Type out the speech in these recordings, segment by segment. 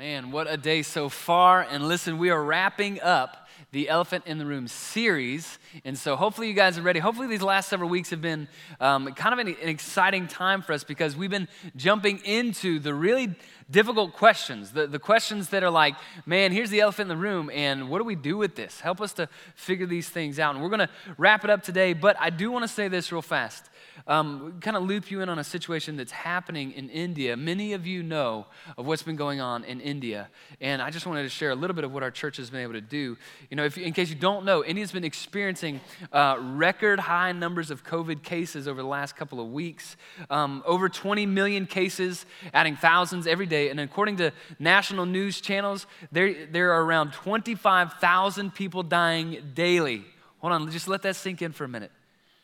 Man, what a day so far. And listen, we are wrapping up the Elephant in the Room series. And so hopefully you guys are ready. Hopefully these last several weeks have been um, kind of an, an exciting time for us because we've been jumping into the really difficult questions, the, the questions that are like, man, here's the elephant in the room, and what do we do with this? Help us to figure these things out. And we're going to wrap it up today, but I do want to say this real fast um, kind of loop you in on a situation that's happening in India. Many of you know of what's been going on in India, and I just wanted to share a little bit of what our church has been able to do. You know, if, in case you don't know, India's been experiencing uh, record high numbers of COVID cases over the last couple of weeks. Um, over 20 million cases, adding thousands every day. And according to national news channels, there, there are around 25,000 people dying daily. Hold on, just let that sink in for a minute.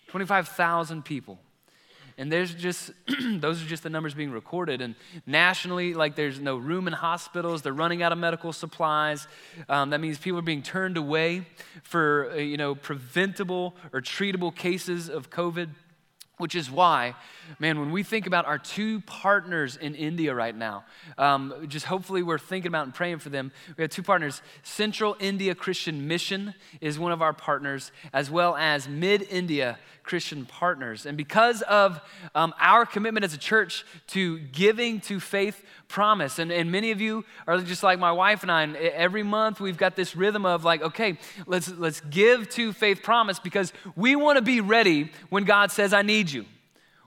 25,000 people and there's just those are just the numbers being recorded. And nationally like there's no room in hospitals. They're running out of medical supplies. Um, that means people are being turned away for uh, you know preventable or treatable cases of covid which is why, man, when we think about our two partners in India right now, um, just hopefully we're thinking about and praying for them. We have two partners. Central India Christian Mission is one of our partners, as well as Mid India Christian Partners. And because of um, our commitment as a church to giving to faith promise. And, and many of you are just like my wife and I, and every month we've got this rhythm of like, okay, let's, let's give to faith promise because we want to be ready when God says, I need you.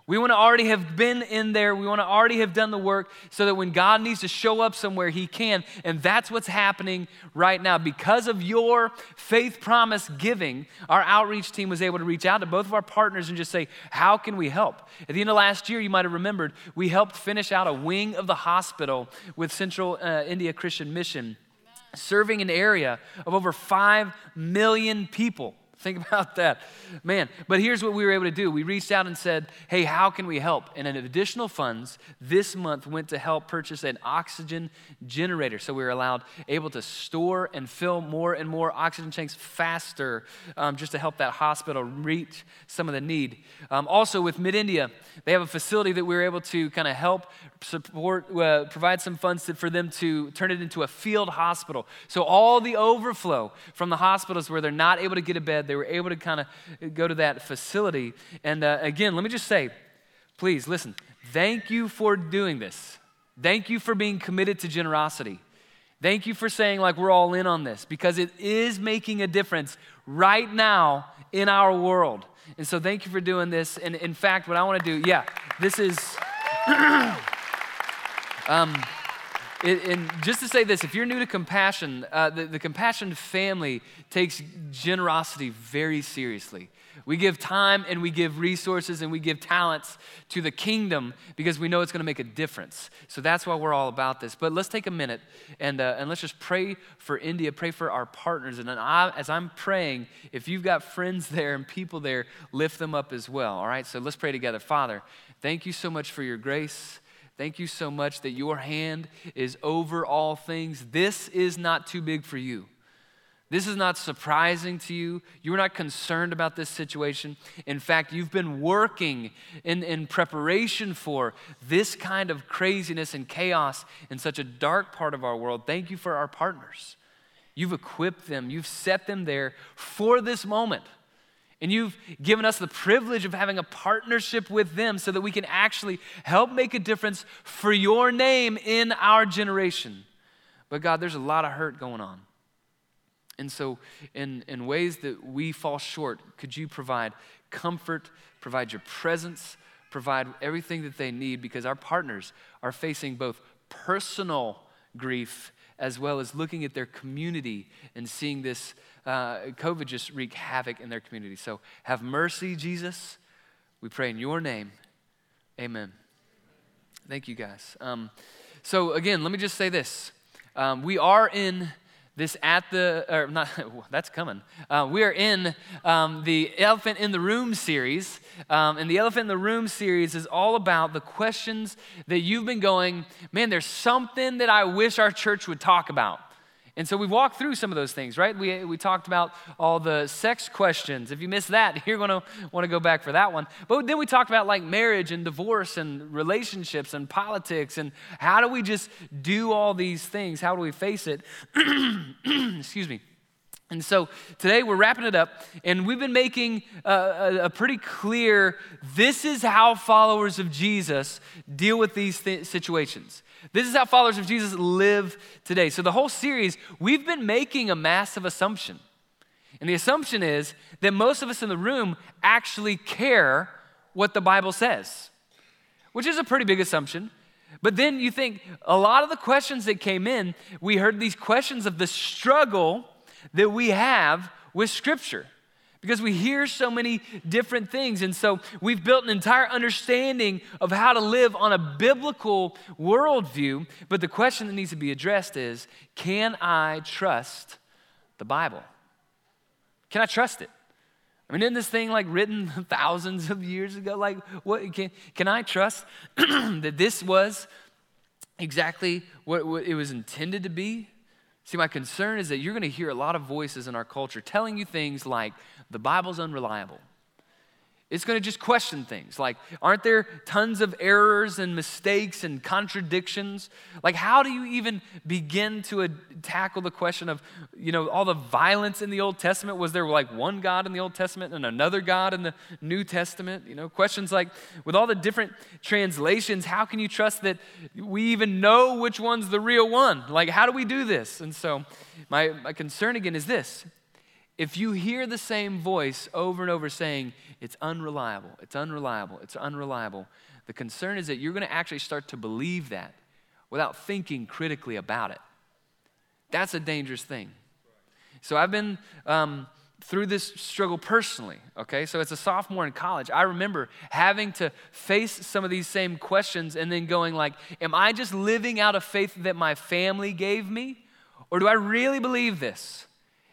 We want to already have been in there. We want to already have done the work so that when God needs to show up somewhere, He can. And that's what's happening right now. Because of your faith promise giving, our outreach team was able to reach out to both of our partners and just say, How can we help? At the end of last year, you might have remembered, we helped finish out a wing of the hospital with Central uh, India Christian Mission, serving an area of over 5 million people. Think about that. Man, but here's what we were able to do. We reached out and said, hey, how can we help? And an additional funds this month went to help purchase an oxygen generator. So we were allowed, able to store and fill more and more oxygen tanks faster um, just to help that hospital reach some of the need. Um, also, with Mid India, they have a facility that we were able to kind of help support, uh, provide some funds to, for them to turn it into a field hospital. So all the overflow from the hospitals where they're not able to get a bed, they were able to kind of go to that facility. And uh, again, let me just say, please listen, thank you for doing this. Thank you for being committed to generosity. Thank you for saying, like, we're all in on this because it is making a difference right now in our world. And so, thank you for doing this. And in fact, what I want to do, yeah, this is. Um, and just to say this, if you're new to compassion, uh, the, the compassion family takes generosity very seriously. We give time and we give resources and we give talents to the kingdom because we know it's going to make a difference. So that's why we're all about this. But let's take a minute and, uh, and let's just pray for India, pray for our partners. And I, as I'm praying, if you've got friends there and people there, lift them up as well. All right? So let's pray together. Father, thank you so much for your grace. Thank you so much that your hand is over all things. This is not too big for you. This is not surprising to you. You're not concerned about this situation. In fact, you've been working in, in preparation for this kind of craziness and chaos in such a dark part of our world. Thank you for our partners. You've equipped them, you've set them there for this moment. And you've given us the privilege of having a partnership with them so that we can actually help make a difference for your name in our generation. But God, there's a lot of hurt going on. And so, in, in ways that we fall short, could you provide comfort, provide your presence, provide everything that they need because our partners are facing both personal grief as well as looking at their community and seeing this uh, COVID just wreak havoc in their community. So have mercy, Jesus. We pray in your name. Amen. Thank you, guys. Um, so, again, let me just say this. Um, we are in this at the, or not, that's coming. Uh, we are in um, the Elephant in the Room series. Um, and the Elephant in the Room series is all about the questions that you've been going, man, there's something that I wish our church would talk about. And so we've walked through some of those things, right? We, we talked about all the sex questions. If you missed that, you're going to want to go back for that one. But then we talked about like marriage and divorce and relationships and politics and how do we just do all these things? How do we face it? Excuse me. And so today we're wrapping it up, and we've been making a, a, a, pretty clear this is how followers of Jesus deal with these th- situations. This is how followers of Jesus live today. So, the whole series, we've been making a massive assumption. And the assumption is that most of us in the room actually care what the Bible says, which is a pretty big assumption. But then you think a lot of the questions that came in, we heard these questions of the struggle that we have with Scripture because we hear so many different things. And so we've built an entire understanding of how to live on a biblical worldview. But the question that needs to be addressed is can I trust the Bible? Can I trust it? I mean, isn't this thing like written thousands of years ago? Like, what can, can I trust that this was exactly what, what it was intended to be? See, my concern is that you're going to hear a lot of voices in our culture telling you things like the Bible's unreliable. It's going to just question things like, aren't there tons of errors and mistakes and contradictions? Like, how do you even begin to ad- tackle the question of, you know, all the violence in the Old Testament? Was there like one God in the Old Testament and another God in the New Testament? You know, questions like, with all the different translations, how can you trust that we even know which one's the real one? Like, how do we do this? And so, my, my concern again is this if you hear the same voice over and over saying, it's unreliable, it's unreliable, it's unreliable, the concern is that you're going to actually start to believe that without thinking critically about it. That's a dangerous thing. So I've been um, through this struggle personally, okay? So as a sophomore in college, I remember having to face some of these same questions and then going like, am I just living out of faith that my family gave me? Or do I really believe this?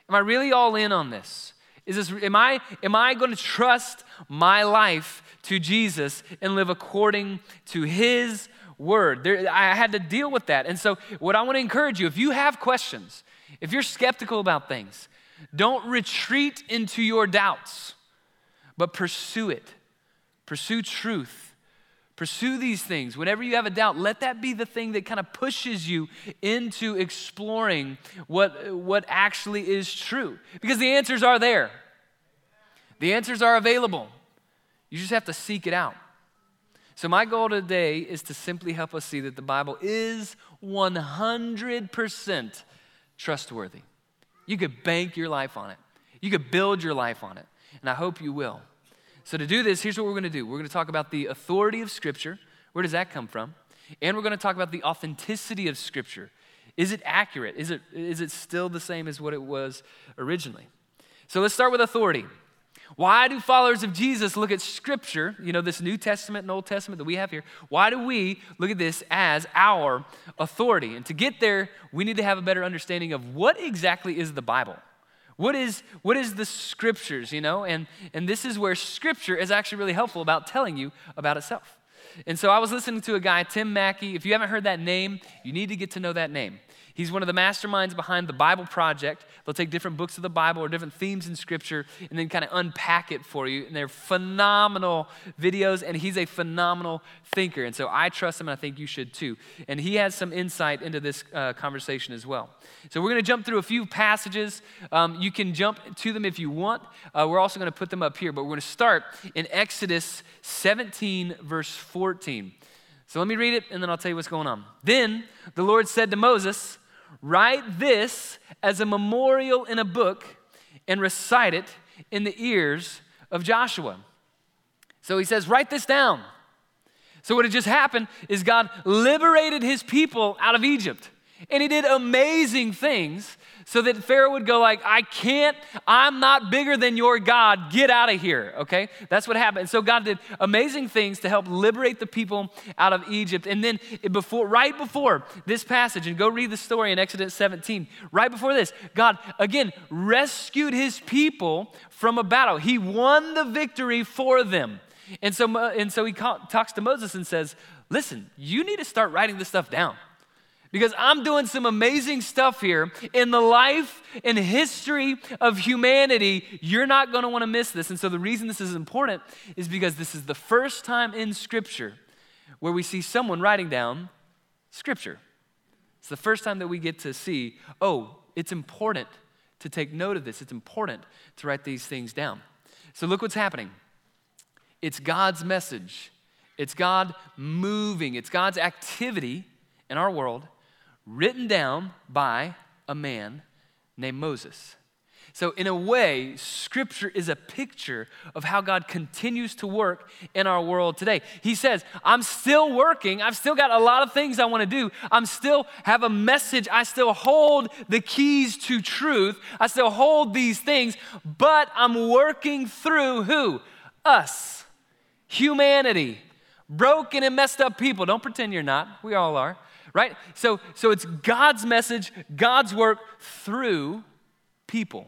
Am I really all in on this? Is this am I am I going to trust my life to Jesus and live according to his word? There, I had to deal with that. And so what I want to encourage you, if you have questions, if you're skeptical about things, don't retreat into your doubts, but pursue it. Pursue truth Pursue these things. Whenever you have a doubt, let that be the thing that kind of pushes you into exploring what, what actually is true. Because the answers are there, the answers are available. You just have to seek it out. So, my goal today is to simply help us see that the Bible is 100% trustworthy. You could bank your life on it, you could build your life on it, and I hope you will. So, to do this, here's what we're going to do we're going to talk about the authority of Scripture. Where does that come from? And we're going to talk about the authenticity of Scripture. Is it accurate? Is it, is it still the same as what it was originally? So, let's start with authority. Why do followers of Jesus look at Scripture, you know, this New Testament and Old Testament that we have here? Why do we look at this as our authority? And to get there, we need to have a better understanding of what exactly is the Bible. What is, what is the scriptures, you know? And, and this is where scripture is actually really helpful about telling you about itself. And so I was listening to a guy, Tim Mackie. If you haven't heard that name, you need to get to know that name. He's one of the masterminds behind the Bible Project. They'll take different books of the Bible or different themes in Scripture and then kind of unpack it for you. And they're phenomenal videos, and he's a phenomenal thinker. And so I trust him, and I think you should too. And he has some insight into this uh, conversation as well. So we're going to jump through a few passages. Um, you can jump to them if you want. Uh, we're also going to put them up here, but we're going to start in Exodus 17, verse 14. So let me read it, and then I'll tell you what's going on. Then the Lord said to Moses, Write this as a memorial in a book and recite it in the ears of Joshua. So he says, Write this down. So, what had just happened is God liberated his people out of Egypt. And he did amazing things so that Pharaoh would go like, I can't, I'm not bigger than your God. Get out of here, okay? That's what happened. so God did amazing things to help liberate the people out of Egypt. And then before right before this passage and go read the story in Exodus 17. Right before this, God again rescued his people from a battle. He won the victory for them. And so and so he talks to Moses and says, "Listen, you need to start writing this stuff down." Because I'm doing some amazing stuff here in the life and history of humanity. You're not going to want to miss this. And so, the reason this is important is because this is the first time in Scripture where we see someone writing down Scripture. It's the first time that we get to see, oh, it's important to take note of this. It's important to write these things down. So, look what's happening it's God's message, it's God moving, it's God's activity in our world written down by a man named Moses. So, in a way, Scripture is a picture of how God continues to work in our world today. He says, I'm still working. I've still got a lot of things I want to do. I'm still have a message. I still hold the keys to truth. I still hold these things, but I'm working through who? Us, humanity, broken and messed up people. Don't pretend you're not. We all are, right? So, so it's God's message, God's work through people.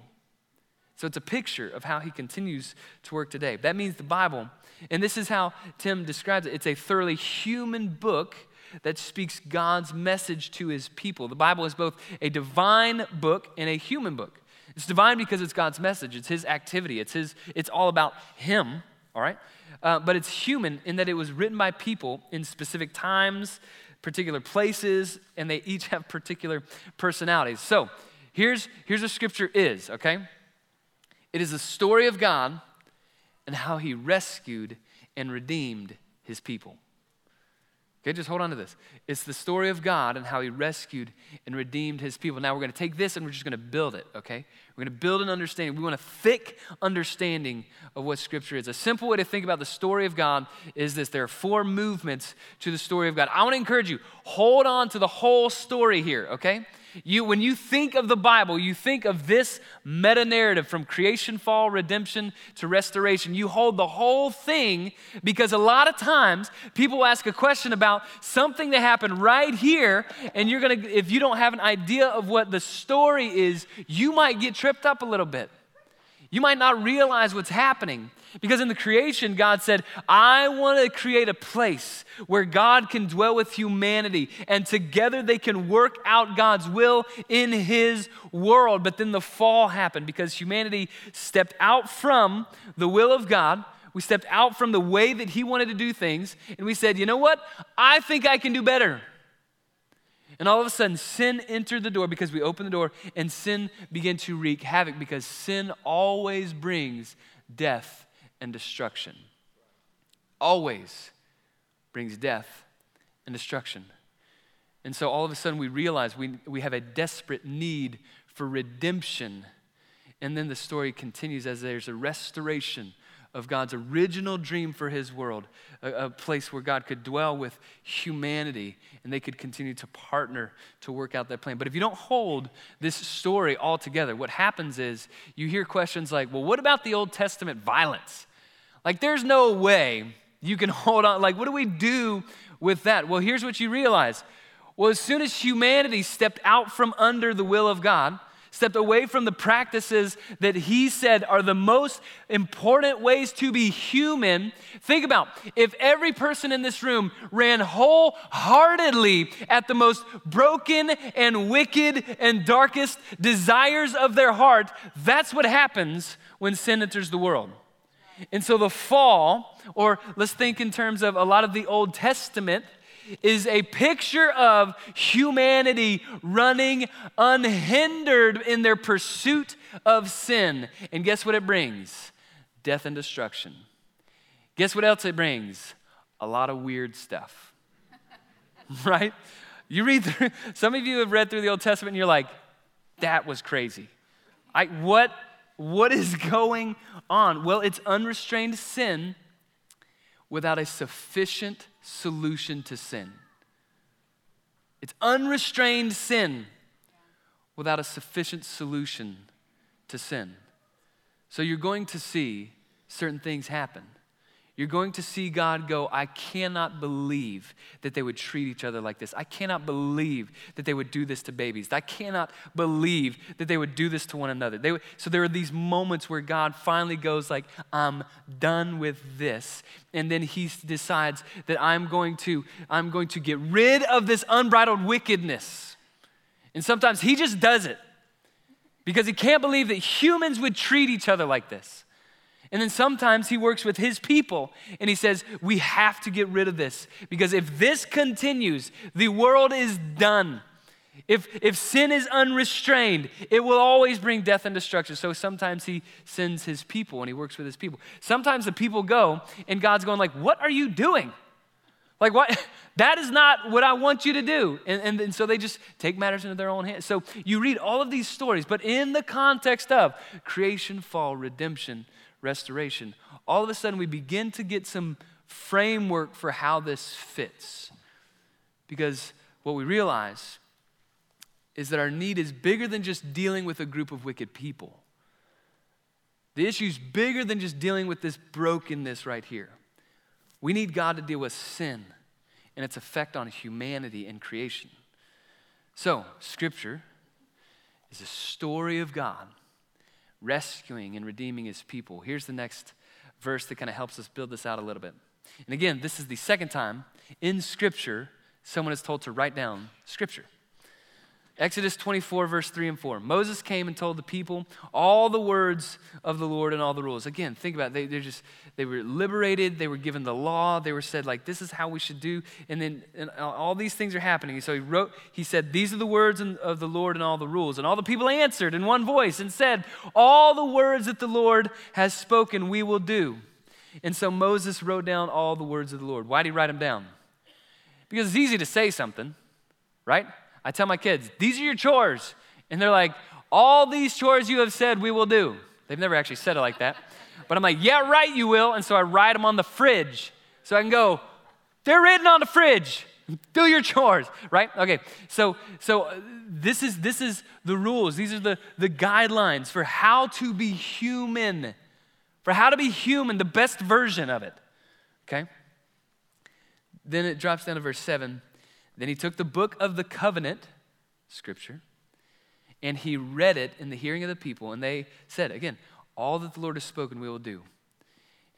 So it's a picture of how he continues to work today. That means the Bible, and this is how Tim describes it it's a thoroughly human book that speaks God's message to his people. The Bible is both a divine book and a human book. It's divine because it's God's message, it's his activity, it's, his, it's all about him, all right? Uh, but it's human in that it was written by people in specific times, particular places, and they each have particular personalities. So here's, here's what scripture is, okay? It is the story of God and how he rescued and redeemed his people. Okay, just hold on to this. It's the story of God and how he rescued and redeemed his people. Now we're going to take this and we're just going to build it, okay? We're going to build an understanding. We want a thick understanding of what Scripture is. A simple way to think about the story of God is this there are four movements to the story of God. I want to encourage you, hold on to the whole story here, okay? You, when you think of the Bible, you think of this meta narrative from creation, fall, redemption to restoration. You hold the whole thing because a lot of times people ask a question about something that happened right here, and you're gonna, if you don't have an idea of what the story is, you might get tripped up a little bit. You might not realize what's happening. Because in the creation, God said, I want to create a place where God can dwell with humanity and together they can work out God's will in His world. But then the fall happened because humanity stepped out from the will of God. We stepped out from the way that He wanted to do things and we said, you know what? I think I can do better. And all of a sudden, sin entered the door because we opened the door, and sin began to wreak havoc because sin always brings death and destruction. Always brings death and destruction. And so all of a sudden we realize we, we have a desperate need for redemption. And then the story continues as there's a restoration of God's original dream for his world, a, a, place where God could dwell with humanity and they could continue to partner to work out that plan. But if you don't hold this story all together, what happens is you hear questions like, well, what about the Old Testament violence? Like, there's no way you can hold on. Like, what do we do with that? Well, here's what you realize. Well, as soon as humanity stepped out from under the will of God, stepped away from the practices that he said are the most important ways to be human. Think about if every person in this room ran wholeheartedly at the most broken and wicked and darkest desires of their heart, that's what happens when sin enters the world. And so the fall, or let's think in terms of a lot of the Old Testament, is a picture of humanity running unhindered in their pursuit of sin. And guess what it brings? Death and destruction. Guess what else it brings? A lot of weird stuff. right? You read through, some of you have read through the Old Testament and you're like, that was crazy. I, what what is going on? Well, it's unrestrained sin without a sufficient solution to sin. It's unrestrained sin without a sufficient solution to sin. So you're going to see certain things happen. You're going to see God go, I cannot believe that they would treat each other like this. I cannot believe that they would do this to babies. I cannot believe that they would do this to one another. They, so there are these moments where God finally goes like, I'm done with this. And then he decides that I'm going to, I'm going to get rid of this unbridled wickedness. And sometimes he just does it because he can't believe that humans would treat each other like this. And then sometimes he works with his people and he says, We have to get rid of this because if this continues, the world is done. If, if sin is unrestrained, it will always bring death and destruction. So sometimes he sends his people and he works with his people. Sometimes the people go and God's going like, what are you doing? Like what? That is not what I want you to do. And, and, and so they just take matters into their own hands. So you read all of these stories, but in the context of creation, fall, redemption, restoration, all of a sudden we begin to get some framework for how this fits. Because what we realize is that our need is bigger than just dealing with a group of wicked people. The issue is bigger than just dealing with this brokenness right here. We need God to deal with sin and its effect on humanity and creation. So, Scripture is a story of God rescuing and redeeming his people. Here's the next verse that kind of helps us build this out a little bit. And again, this is the second time in Scripture someone is told to write down Scripture. Exodus 24, verse 3 and 4. Moses came and told the people all the words of the Lord and all the rules. Again, think about it. They, they're just, they were liberated. They were given the law. They were said, like, this is how we should do. And then and all these things are happening. So he wrote, he said, these are the words of the Lord and all the rules. And all the people answered in one voice and said, all the words that the Lord has spoken, we will do. And so Moses wrote down all the words of the Lord. Why did he write them down? Because it's easy to say something, right? I tell my kids, these are your chores. And they're like, all these chores you have said we will do. They've never actually said it like that. But I'm like, yeah, right, you will. And so I write them on the fridge. So I can go, they're written on the fridge. Do your chores, right? Okay. So so uh, this is this is the rules. These are the, the guidelines for how to be human. For how to be human, the best version of it. Okay? Then it drops down to verse 7. Then he took the book of the covenant, scripture, and he read it in the hearing of the people. And they said, again, all that the Lord has spoken, we will do,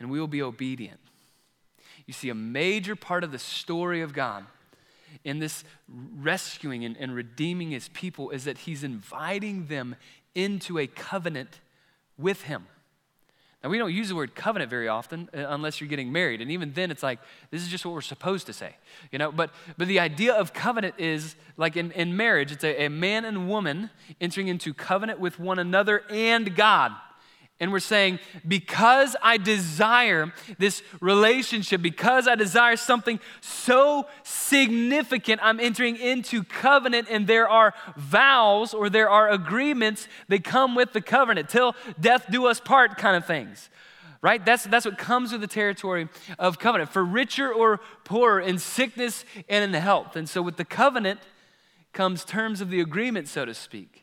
and we will be obedient. You see, a major part of the story of God in this rescuing and, and redeeming his people is that he's inviting them into a covenant with him. Now, we don't use the word covenant very often uh, unless you're getting married. And even then, it's like, this is just what we're supposed to say. You know, but, but the idea of covenant is like in, in marriage, it's a, a man and woman entering into covenant with one another and God. And we're saying, because I desire this relationship, because I desire something so significant, I'm entering into covenant, and there are vows or there are agreements that come with the covenant, till death do us part kind of things. Right? That's, that's what comes with the territory of covenant, for richer or poorer, in sickness and in health. And so with the covenant comes terms of the agreement, so to speak.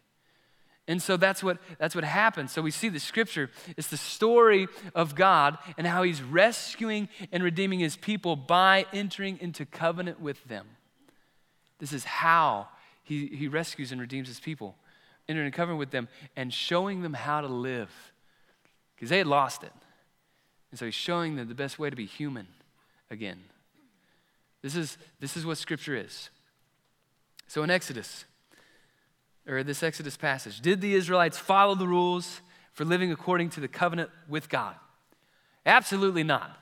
And so that's what, that's what happens. So we see the scripture. It's the story of God and how he's rescuing and redeeming his people by entering into covenant with them. This is how he, he rescues and redeems his people, entering into covenant with them and showing them how to live. Because they had lost it. And so he's showing them the best way to be human again. This is, this is what scripture is. So in Exodus, or this Exodus passage. Did the Israelites follow the rules for living according to the covenant with God? Absolutely not.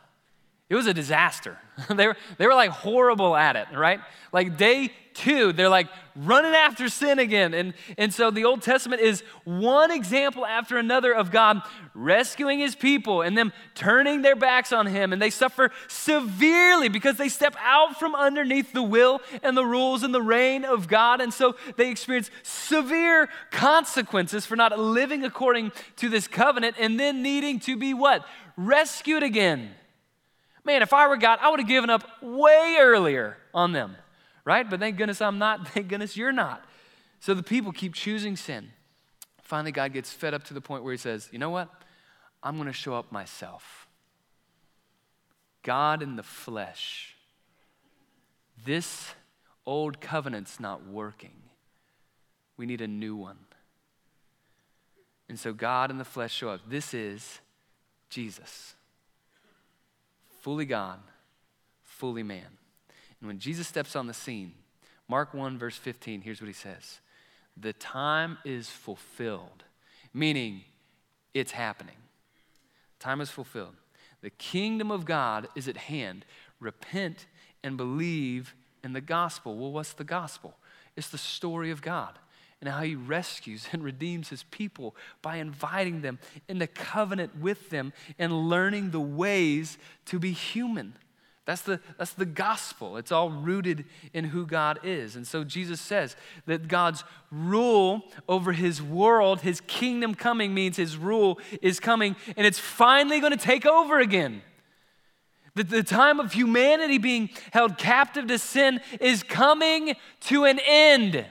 It was a disaster. they, were, they were like horrible at it, right? Like day two, they're like running after sin again. And, and so the Old Testament is one example after another of God rescuing his people and them turning their backs on him. And they suffer severely because they step out from underneath the will and the rules and the reign of God. And so they experience severe consequences for not living according to this covenant and then needing to be what? Rescued again. Man, if I were God, I would have given up way earlier on them, right? But thank goodness I'm not. Thank goodness you're not. So the people keep choosing sin. Finally, God gets fed up to the point where he says, You know what? I'm going to show up myself. God in the flesh. This old covenant's not working. We need a new one. And so God in the flesh show up. This is Jesus. Fully God, fully man. And when Jesus steps on the scene, Mark 1, verse 15, here's what he says The time is fulfilled, meaning it's happening. Time is fulfilled. The kingdom of God is at hand. Repent and believe in the gospel. Well, what's the gospel? It's the story of God and how he rescues and redeems his people by inviting them into covenant with them and learning the ways to be human. That's the, that's the gospel. It's all rooted in who God is. And so Jesus says that God's rule over his world, his kingdom coming, means his rule is coming and it's finally going to take over again. That the time of humanity being held captive to sin is coming to an end.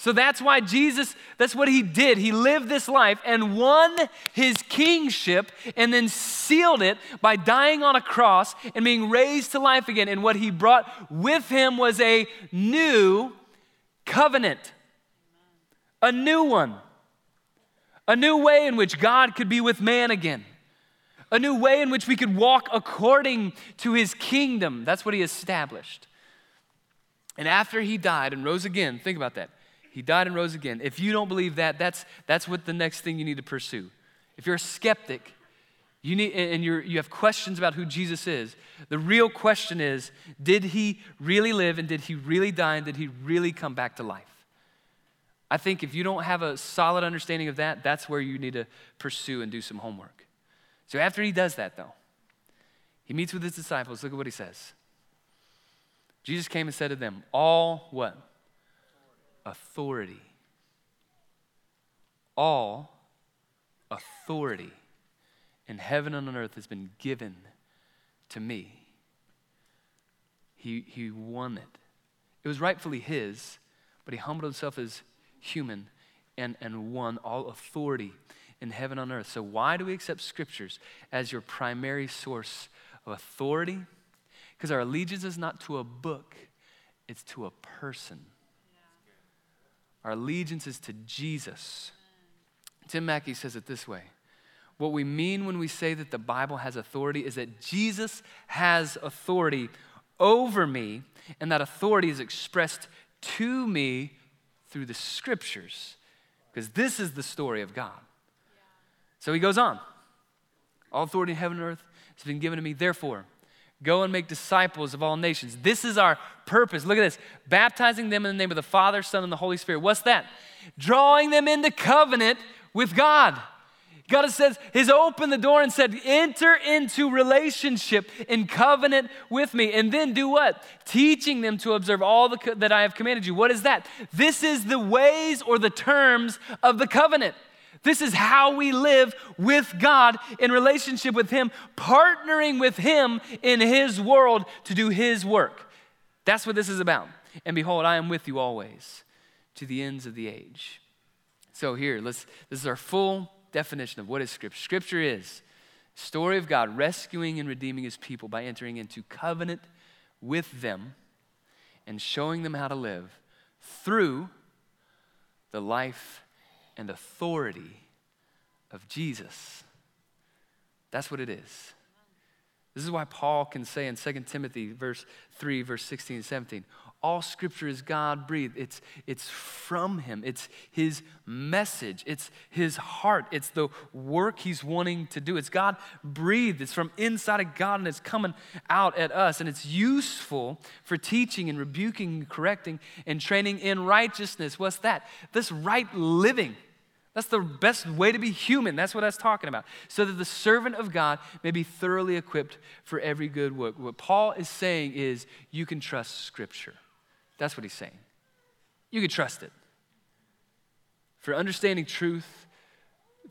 So that's why Jesus, that's what he did. He lived this life and won his kingship and then sealed it by dying on a cross and being raised to life again. And what he brought with him was a new covenant, a new one, a new way in which God could be with man again. A new way in which we could walk according to his kingdom. That's what he established. And after he died and rose again, think about that. He died and rose again. If you don't believe that, that's, that's what the next thing you need to pursue. If you're a skeptic, you need, and you're, you have questions about who Jesus is, the real question is did he really live and did he really die and did he really come back to life? I think if you don't have a solid understanding of that, that's where you need to pursue and do some homework. So after he does that, though, he meets with his disciples. Look at what he says. Jesus came and said to them, All what? Authority. All authority in heaven and on earth has been given to me. He, he won it. It was rightfully his, but he humbled himself as human and, and won all authority in heaven and on earth. So, why do we accept scriptures as your primary source of authority? Because our allegiance is not to a book, it's to a person. Our allegiance is to Jesus. Tim Mackie says it this way What we mean when we say that the Bible has authority is that Jesus has authority over me, and that authority is expressed to me through the scriptures, because this is the story of God. So he goes on All authority in heaven and earth has been given to me, therefore, Go and make disciples of all nations. This is our purpose. Look at this baptizing them in the name of the Father, Son, and the Holy Spirit. What's that? Drawing them into covenant with God. God says, He's opened the door and said, enter into relationship in covenant with me. And then do what? Teaching them to observe all the that I have commanded you. What is that? This is the ways or the terms of the covenant. This is how we live with God in relationship with Him, partnering with Him in His world to do His work. That's what this is about. And behold, I am with you always to the ends of the age. So here, let's this is our full definition of what is scripture. Scripture is story of God rescuing and redeeming his people by entering into covenant with them and showing them how to live through the life and authority of Jesus. That's what it is. This is why Paul can say in 2 Timothy verse 3, verse 16 and 17, all scripture is God breathed. It's, it's from him. It's his message. It's his heart. It's the work he's wanting to do. It's God breathed. It's from inside of God and it's coming out at us. And it's useful for teaching and rebuking, and correcting, and training in righteousness. What's that? This right living. That's the best way to be human. That's what that's talking about. So that the servant of God may be thoroughly equipped for every good work. What Paul is saying is you can trust Scripture. That's what he's saying. You can trust it. For understanding truth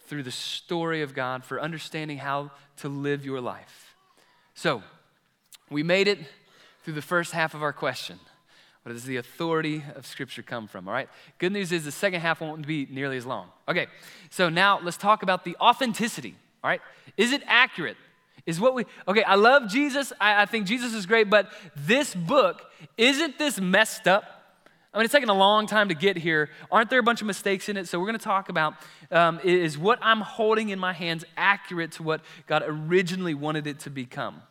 through the story of God, for understanding how to live your life. So, we made it through the first half of our question. Where does the authority of Scripture come from? All right. Good news is the second half won't be nearly as long. Okay. So now let's talk about the authenticity. All right. Is it accurate? Is what we, okay, I love Jesus. I, I think Jesus is great, but this book, isn't this messed up? I mean, it's taken a long time to get here. Aren't there a bunch of mistakes in it? So, we're going to talk about um, is what I'm holding in my hands accurate to what God originally wanted it to become?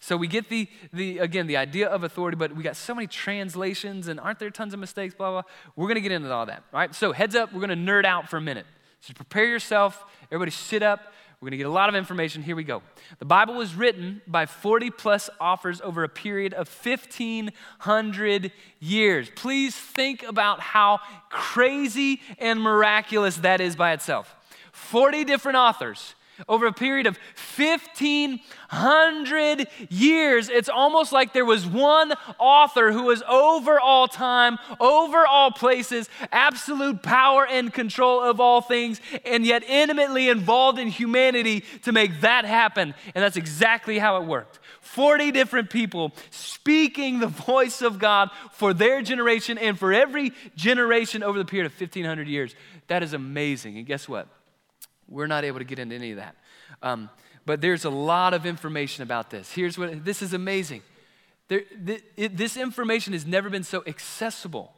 So we get the, the again the idea of authority, but we got so many translations, and aren't there tons of mistakes? Blah blah. We're gonna get into all that. All right. So heads up, we're gonna nerd out for a minute. So prepare yourself. Everybody, sit up. We're gonna get a lot of information. Here we go. The Bible was written by 40 plus authors over a period of 1,500 years. Please think about how crazy and miraculous that is by itself. 40 different authors over a period of 1,500 years. It's almost like there was one author who was over all time, over all places, absolute power and control of all things, and yet intimately involved in humanity to make that happen. And that's exactly how it worked. 40 different people speaking the voice of God for their generation and for every generation over the period of 1,500 years. That is amazing. And guess what? We're not able to get into any of that. Um, but there's a lot of information about this. Here's what this is amazing. There, th- it, this information has never been so accessible.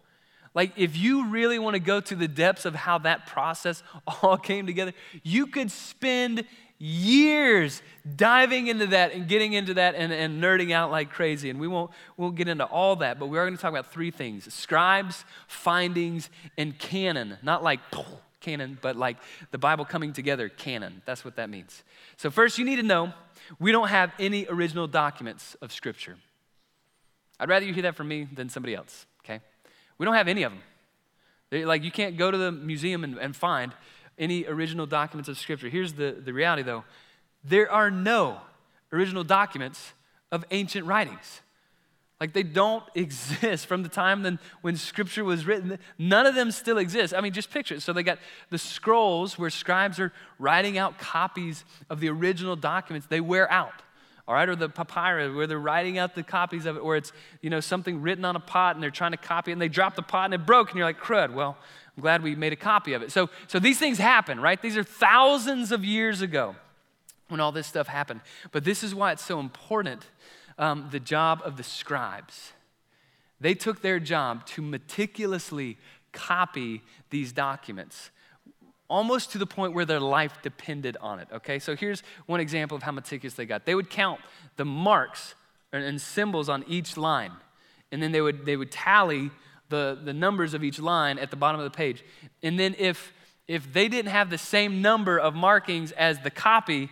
Like, if you really want to go to the depths of how that process all came together, you could spend years diving into that and getting into that and, and nerding out like crazy. And we won't, we won't get into all that, but we are going to talk about three things scribes, findings, and canon. Not like canon, but like the Bible coming together, canon. That's what that means. So, first, you need to know we don't have any original documents of Scripture. I'd rather you hear that from me than somebody else, okay? We don't have any of them. They, like, you can't go to the museum and, and find any original documents of Scripture. Here's the, the reality, though there are no original documents of ancient writings. Like they don't exist from the time then when scripture was written. None of them still exist. I mean, just picture it. So they got the scrolls where scribes are writing out copies of the original documents. They wear out. All right, or the papyrus where they're writing out the copies of it, or it's you know something written on a pot and they're trying to copy it and they drop the pot and it broke and you're like, crud. Well, I'm glad we made a copy of it. So, so these things happen, right? These are thousands of years ago when all this stuff happened. But this is why it's so important um, the job of the scribes. They took their job to meticulously copy these documents, almost to the point where their life depended on it. Okay, so here's one example of how meticulous they got. They would count the marks and symbols on each line, and then they would, they would tally the, the numbers of each line at the bottom of the page. And then if, if they didn't have the same number of markings as the copy,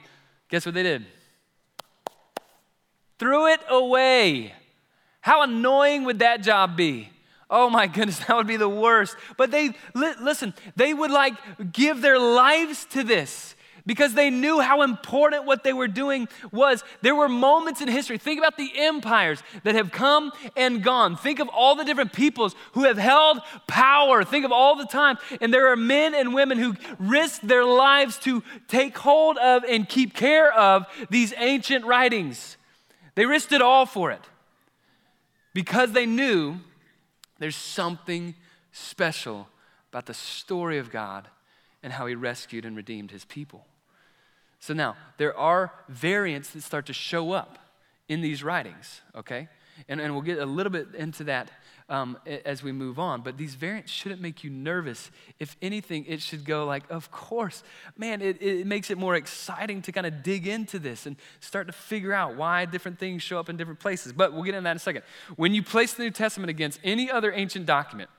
guess what they did? Threw it away. How annoying would that job be? Oh my goodness, that would be the worst. But they, li- listen, they would like give their lives to this because they knew how important what they were doing was. There were moments in history. Think about the empires that have come and gone. Think of all the different peoples who have held power. Think of all the time. And there are men and women who risked their lives to take hold of and keep care of these ancient writings. They risked it all for it because they knew there's something special about the story of God and how he rescued and redeemed his people. So now, there are variants that start to show up in these writings, okay? And, and we'll get a little bit into that um, as we move on. But these variants shouldn't make you nervous. If anything, it should go like, of course. Man, it, it makes it more exciting to kind of dig into this and start to figure out why different things show up in different places. But we'll get into that in a second. When you place the New Testament against any other ancient document,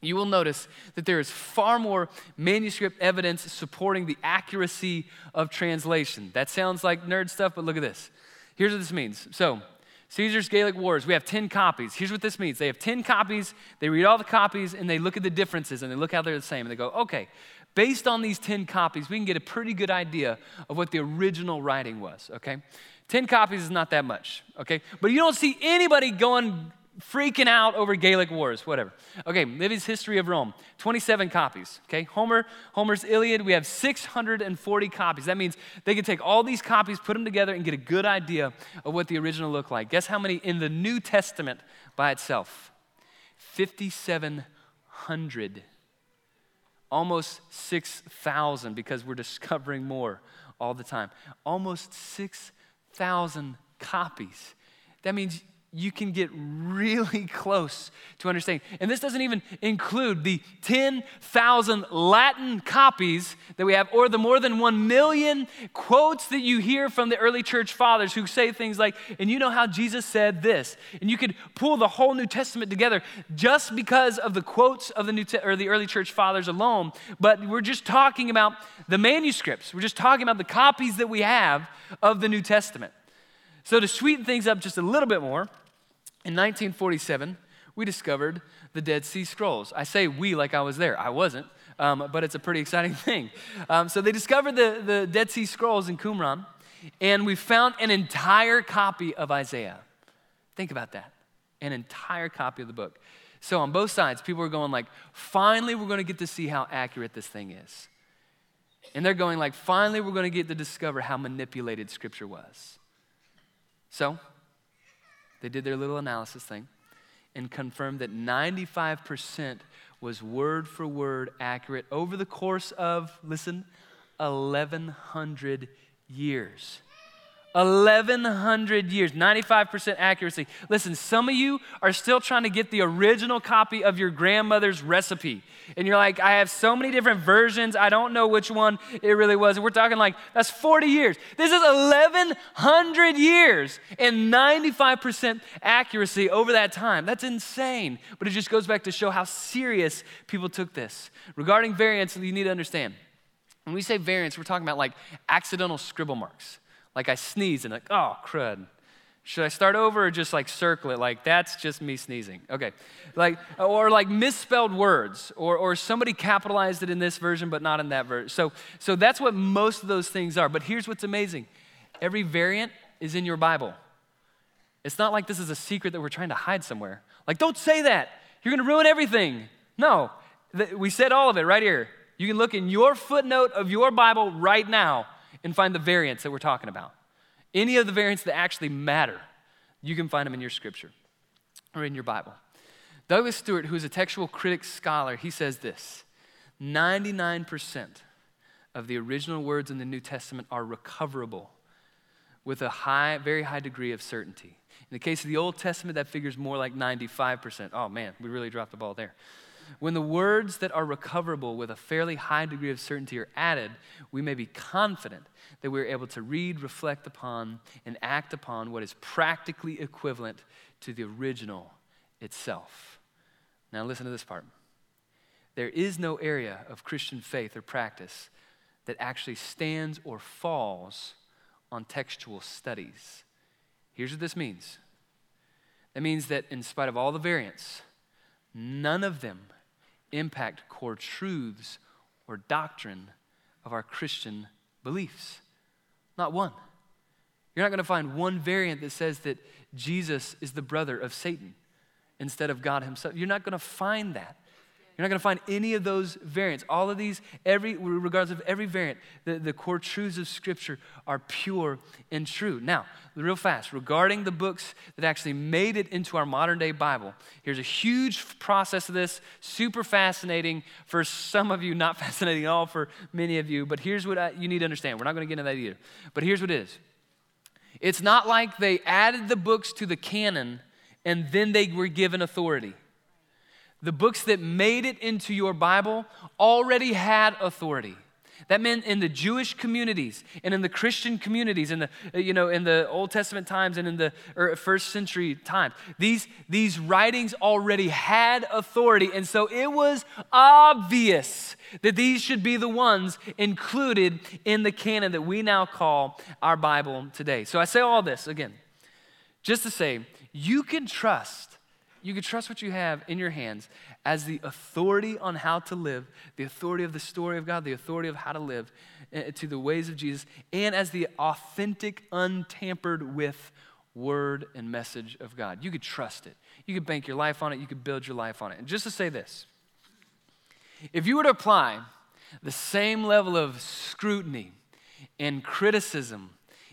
you will notice that there is far more manuscript evidence supporting the accuracy of translation. That sounds like nerd stuff, but look at this. Here's what this means. So, Caesar's Gallic Wars, we have 10 copies. Here's what this means they have 10 copies, they read all the copies, and they look at the differences and they look how they're the same. And they go, okay, based on these 10 copies, we can get a pretty good idea of what the original writing was, okay? 10 copies is not that much, okay? But you don't see anybody going freaking out over Gaelic wars, whatever. Okay, Livy's History of Rome, 27 copies. Okay, Homer, Homer's Iliad, we have 640 copies. That means they could take all these copies, put them together, and get a good idea of what the original looked like. Guess how many in the New Testament by itself? 5,700. Almost 6,000 because we're discovering more all the time. Almost 6,000 copies. That means you can get really close to understanding. And this doesn't even include the 10,000 Latin copies that we have, or the more than 1 million quotes that you hear from the early church fathers who say things like, and you know how Jesus said this. And you could pull the whole New Testament together just because of the quotes of the, New Te- or the early church fathers alone. But we're just talking about the manuscripts, we're just talking about the copies that we have of the New Testament. So, to sweeten things up just a little bit more, in 1947, we discovered the Dead Sea Scrolls. I say we like I was there. I wasn't, um, but it's a pretty exciting thing. Um, so they discovered the, the Dead Sea Scrolls in Qumran, and we found an entire copy of Isaiah. Think about that an entire copy of the book. So on both sides, people are going like, finally, we're going to get to see how accurate this thing is. And they're going like, finally, we're going to get to discover how manipulated Scripture was. So they did their little analysis thing and confirmed that 95% was word for word accurate over the course of, listen, 1,100 years. 1,100 years, 95% accuracy. Listen, some of you are still trying to get the original copy of your grandmother's recipe. And you're like, I have so many different versions, I don't know which one it really was. And we're talking like, that's 40 years. This is 1,100 years and 95% accuracy over that time. That's insane. But it just goes back to show how serious people took this. Regarding variants, you need to understand. When we say variants, we're talking about like accidental scribble marks. Like I sneeze and like, oh, crud. Should I start over or just like circle it? Like that's just me sneezing. Okay. Like, or like misspelled words, or, or somebody capitalized it in this version but not in that version. So, so that's what most of those things are. But here's what's amazing every variant is in your Bible. It's not like this is a secret that we're trying to hide somewhere. Like, don't say that. You're going to ruin everything. No, we said all of it right here. You can look in your footnote of your Bible right now and find the variants that we're talking about. Any of the variants that actually matter, you can find them in your scripture or in your Bible. Douglas Stuart, who is a textual critic scholar, he says this 99% of the original words in the New Testament are recoverable with a high, very high degree of certainty. In the case of the Old Testament, that figures more like 95%. Oh man, we really dropped the ball there. When the words that are recoverable with a fairly high degree of certainty are added, we may be confident that we're able to read, reflect upon, and act upon what is practically equivalent to the original itself. Now, listen to this part. There is no area of Christian faith or practice that actually stands or falls on textual studies. Here's what this means that means that, in spite of all the variants, none of them impact core truths or doctrine of our Christian beliefs. Not one. You're not going to find one variant that says that Jesus is the brother of Satan instead of God himself. You're not going to find that. You're not going to find any of those variants. All of these, every, regardless of every variant, the, the core truths of Scripture are pure and true. Now, real fast, regarding the books that actually made it into our modern day Bible, here's a huge process of this, super fascinating for some of you, not fascinating at all for many of you, but here's what I, you need to understand. We're not going to get into that either. But here's what it is it's not like they added the books to the canon and then they were given authority the books that made it into your Bible already had authority. That meant in the Jewish communities and in the Christian communities, in the uh, you know in the Old Testament times and in the er, first century times, these these writings already had authority, and so it was obvious that these should be the ones included in the canon that we now call our Bible today. So I say all this again, just to say you can trust you can trust what you have in your hands as the authority on how to live, the authority of the story of God, the authority of how to live eh, to the ways of Jesus, and as the authentic, untampered with word and message of God. You could trust it. You could bank your life on it. You could build your life on it. And just to say this if you were to apply the same level of scrutiny and criticism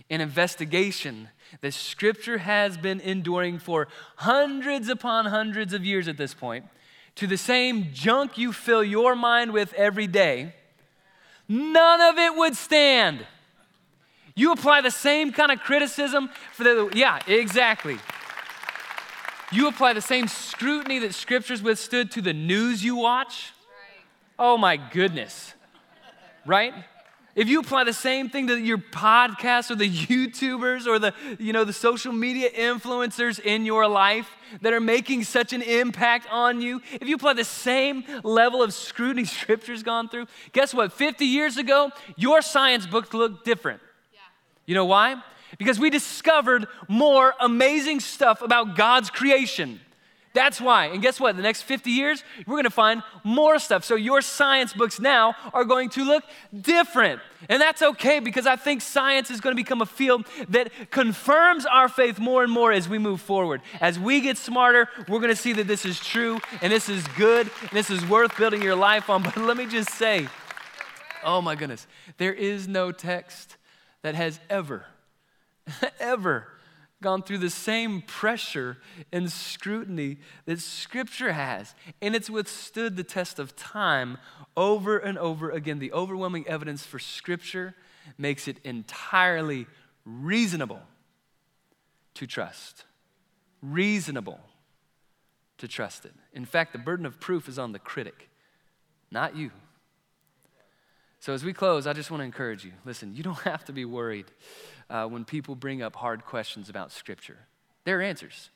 and investigation that Scripture has been enduring for hundreds upon hundreds of years at this point, to the same junk you fill your mind with every day, none of it would stand. You apply the same kind of criticism for the, yeah, exactly. You apply the same scrutiny that scriptures withstood to the news you watch. Oh my goodness. Right? If you apply the same thing to your podcasts or the YouTubers or the, you know, the social media influencers in your life that are making such an impact on you, if you apply the same level of scrutiny scripture's gone through, guess what? 50 years ago, your science books looked different. Yeah. You know why? Because we discovered more amazing stuff about God's creation. That's why. And guess what? The next 50 years, we're going to find more stuff. So your science books now are going to look different. And that's okay because I think science is going to become a field that confirms our faith more and more as we move forward. As we get smarter, we're going to see that this is true and this is good and this is worth building your life on. But let me just say, oh my goodness, there is no text that has ever, ever gone through the same pressure and scrutiny that Scripture has, and it's withstood the test of time over and over again. The overwhelming evidence for Scripture makes it entirely reasonable to trust. Reasonable to trust it. In fact, the burden of proof is on the critic, not you. So, as we close, I just want to encourage you listen, you don't have to be worried uh, when people bring up hard questions about Scripture. There are answers.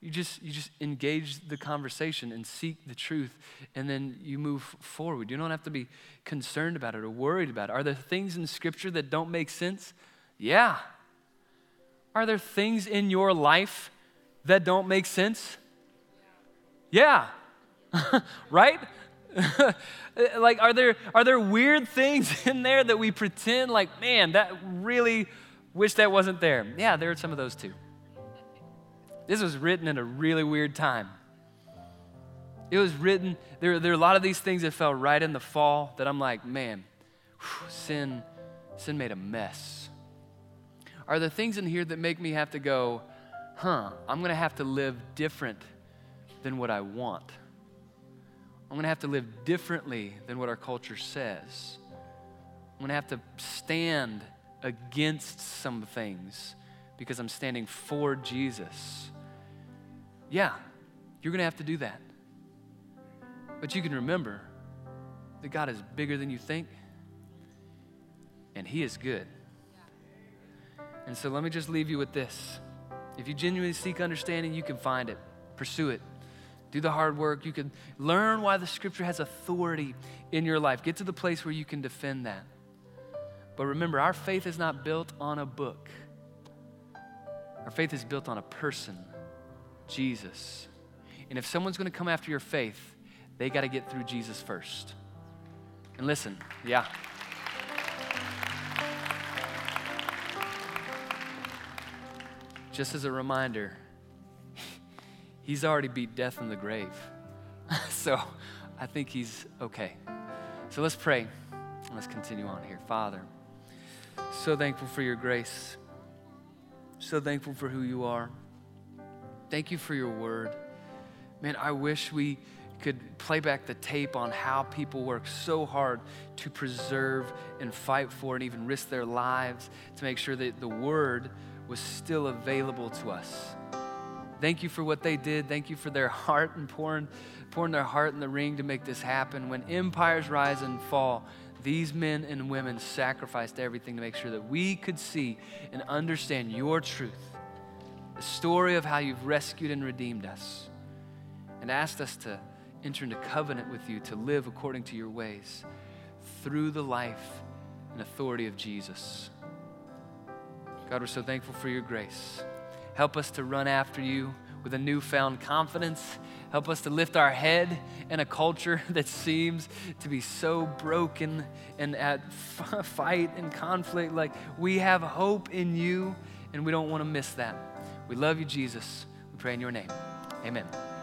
You just, you just engage the conversation and seek the truth, and then you move forward. You don't have to be concerned about it or worried about it. Are there things in Scripture that don't make sense? Yeah. Are there things in your life that don't make sense? Yeah. right? like are there are there weird things in there that we pretend like man that really Wish that wasn't there. Yeah, there are some of those too. This was written in a really weird time. It was written, there, there are a lot of these things that fell right in the fall that I'm like, man, whew, sin, sin made a mess. Are there things in here that make me have to go, huh, I'm gonna have to live different than what I want? I'm gonna have to live differently than what our culture says. I'm gonna have to stand against some things because I'm standing for Jesus. Yeah, you're going to have to do that. But you can remember that God is bigger than you think, and He is good. And so let me just leave you with this. If you genuinely seek understanding, you can find it, pursue it. Do the hard work. You can learn why the scripture has authority in your life. Get to the place where you can defend that. But remember, our faith is not built on a book, our faith is built on a person, Jesus. And if someone's going to come after your faith, they got to get through Jesus first. And listen, yeah. Just as a reminder, he's already beat death in the grave. so I think he's okay. So let's pray. Let's continue on here. Father, so thankful for your grace. So thankful for who you are. Thank you for your word. Man, I wish we could play back the tape on how people work so hard to preserve and fight for and even risk their lives to make sure that the word was still available to us. Thank you for what they did. Thank you for their heart and pouring, pouring their heart in the ring to make this happen. When empires rise and fall, these men and women sacrificed everything to make sure that we could see and understand your truth, the story of how you've rescued and redeemed us, and asked us to enter into covenant with you to live according to your ways through the life and authority of Jesus. God, we're so thankful for your grace. Help us to run after you with a newfound confidence Help us to lift our head in a culture that seems to be so broken and at f- fight and conflict. Like we have hope in you, and we don't want to miss that. We love you, Jesus. We pray in your name. Amen.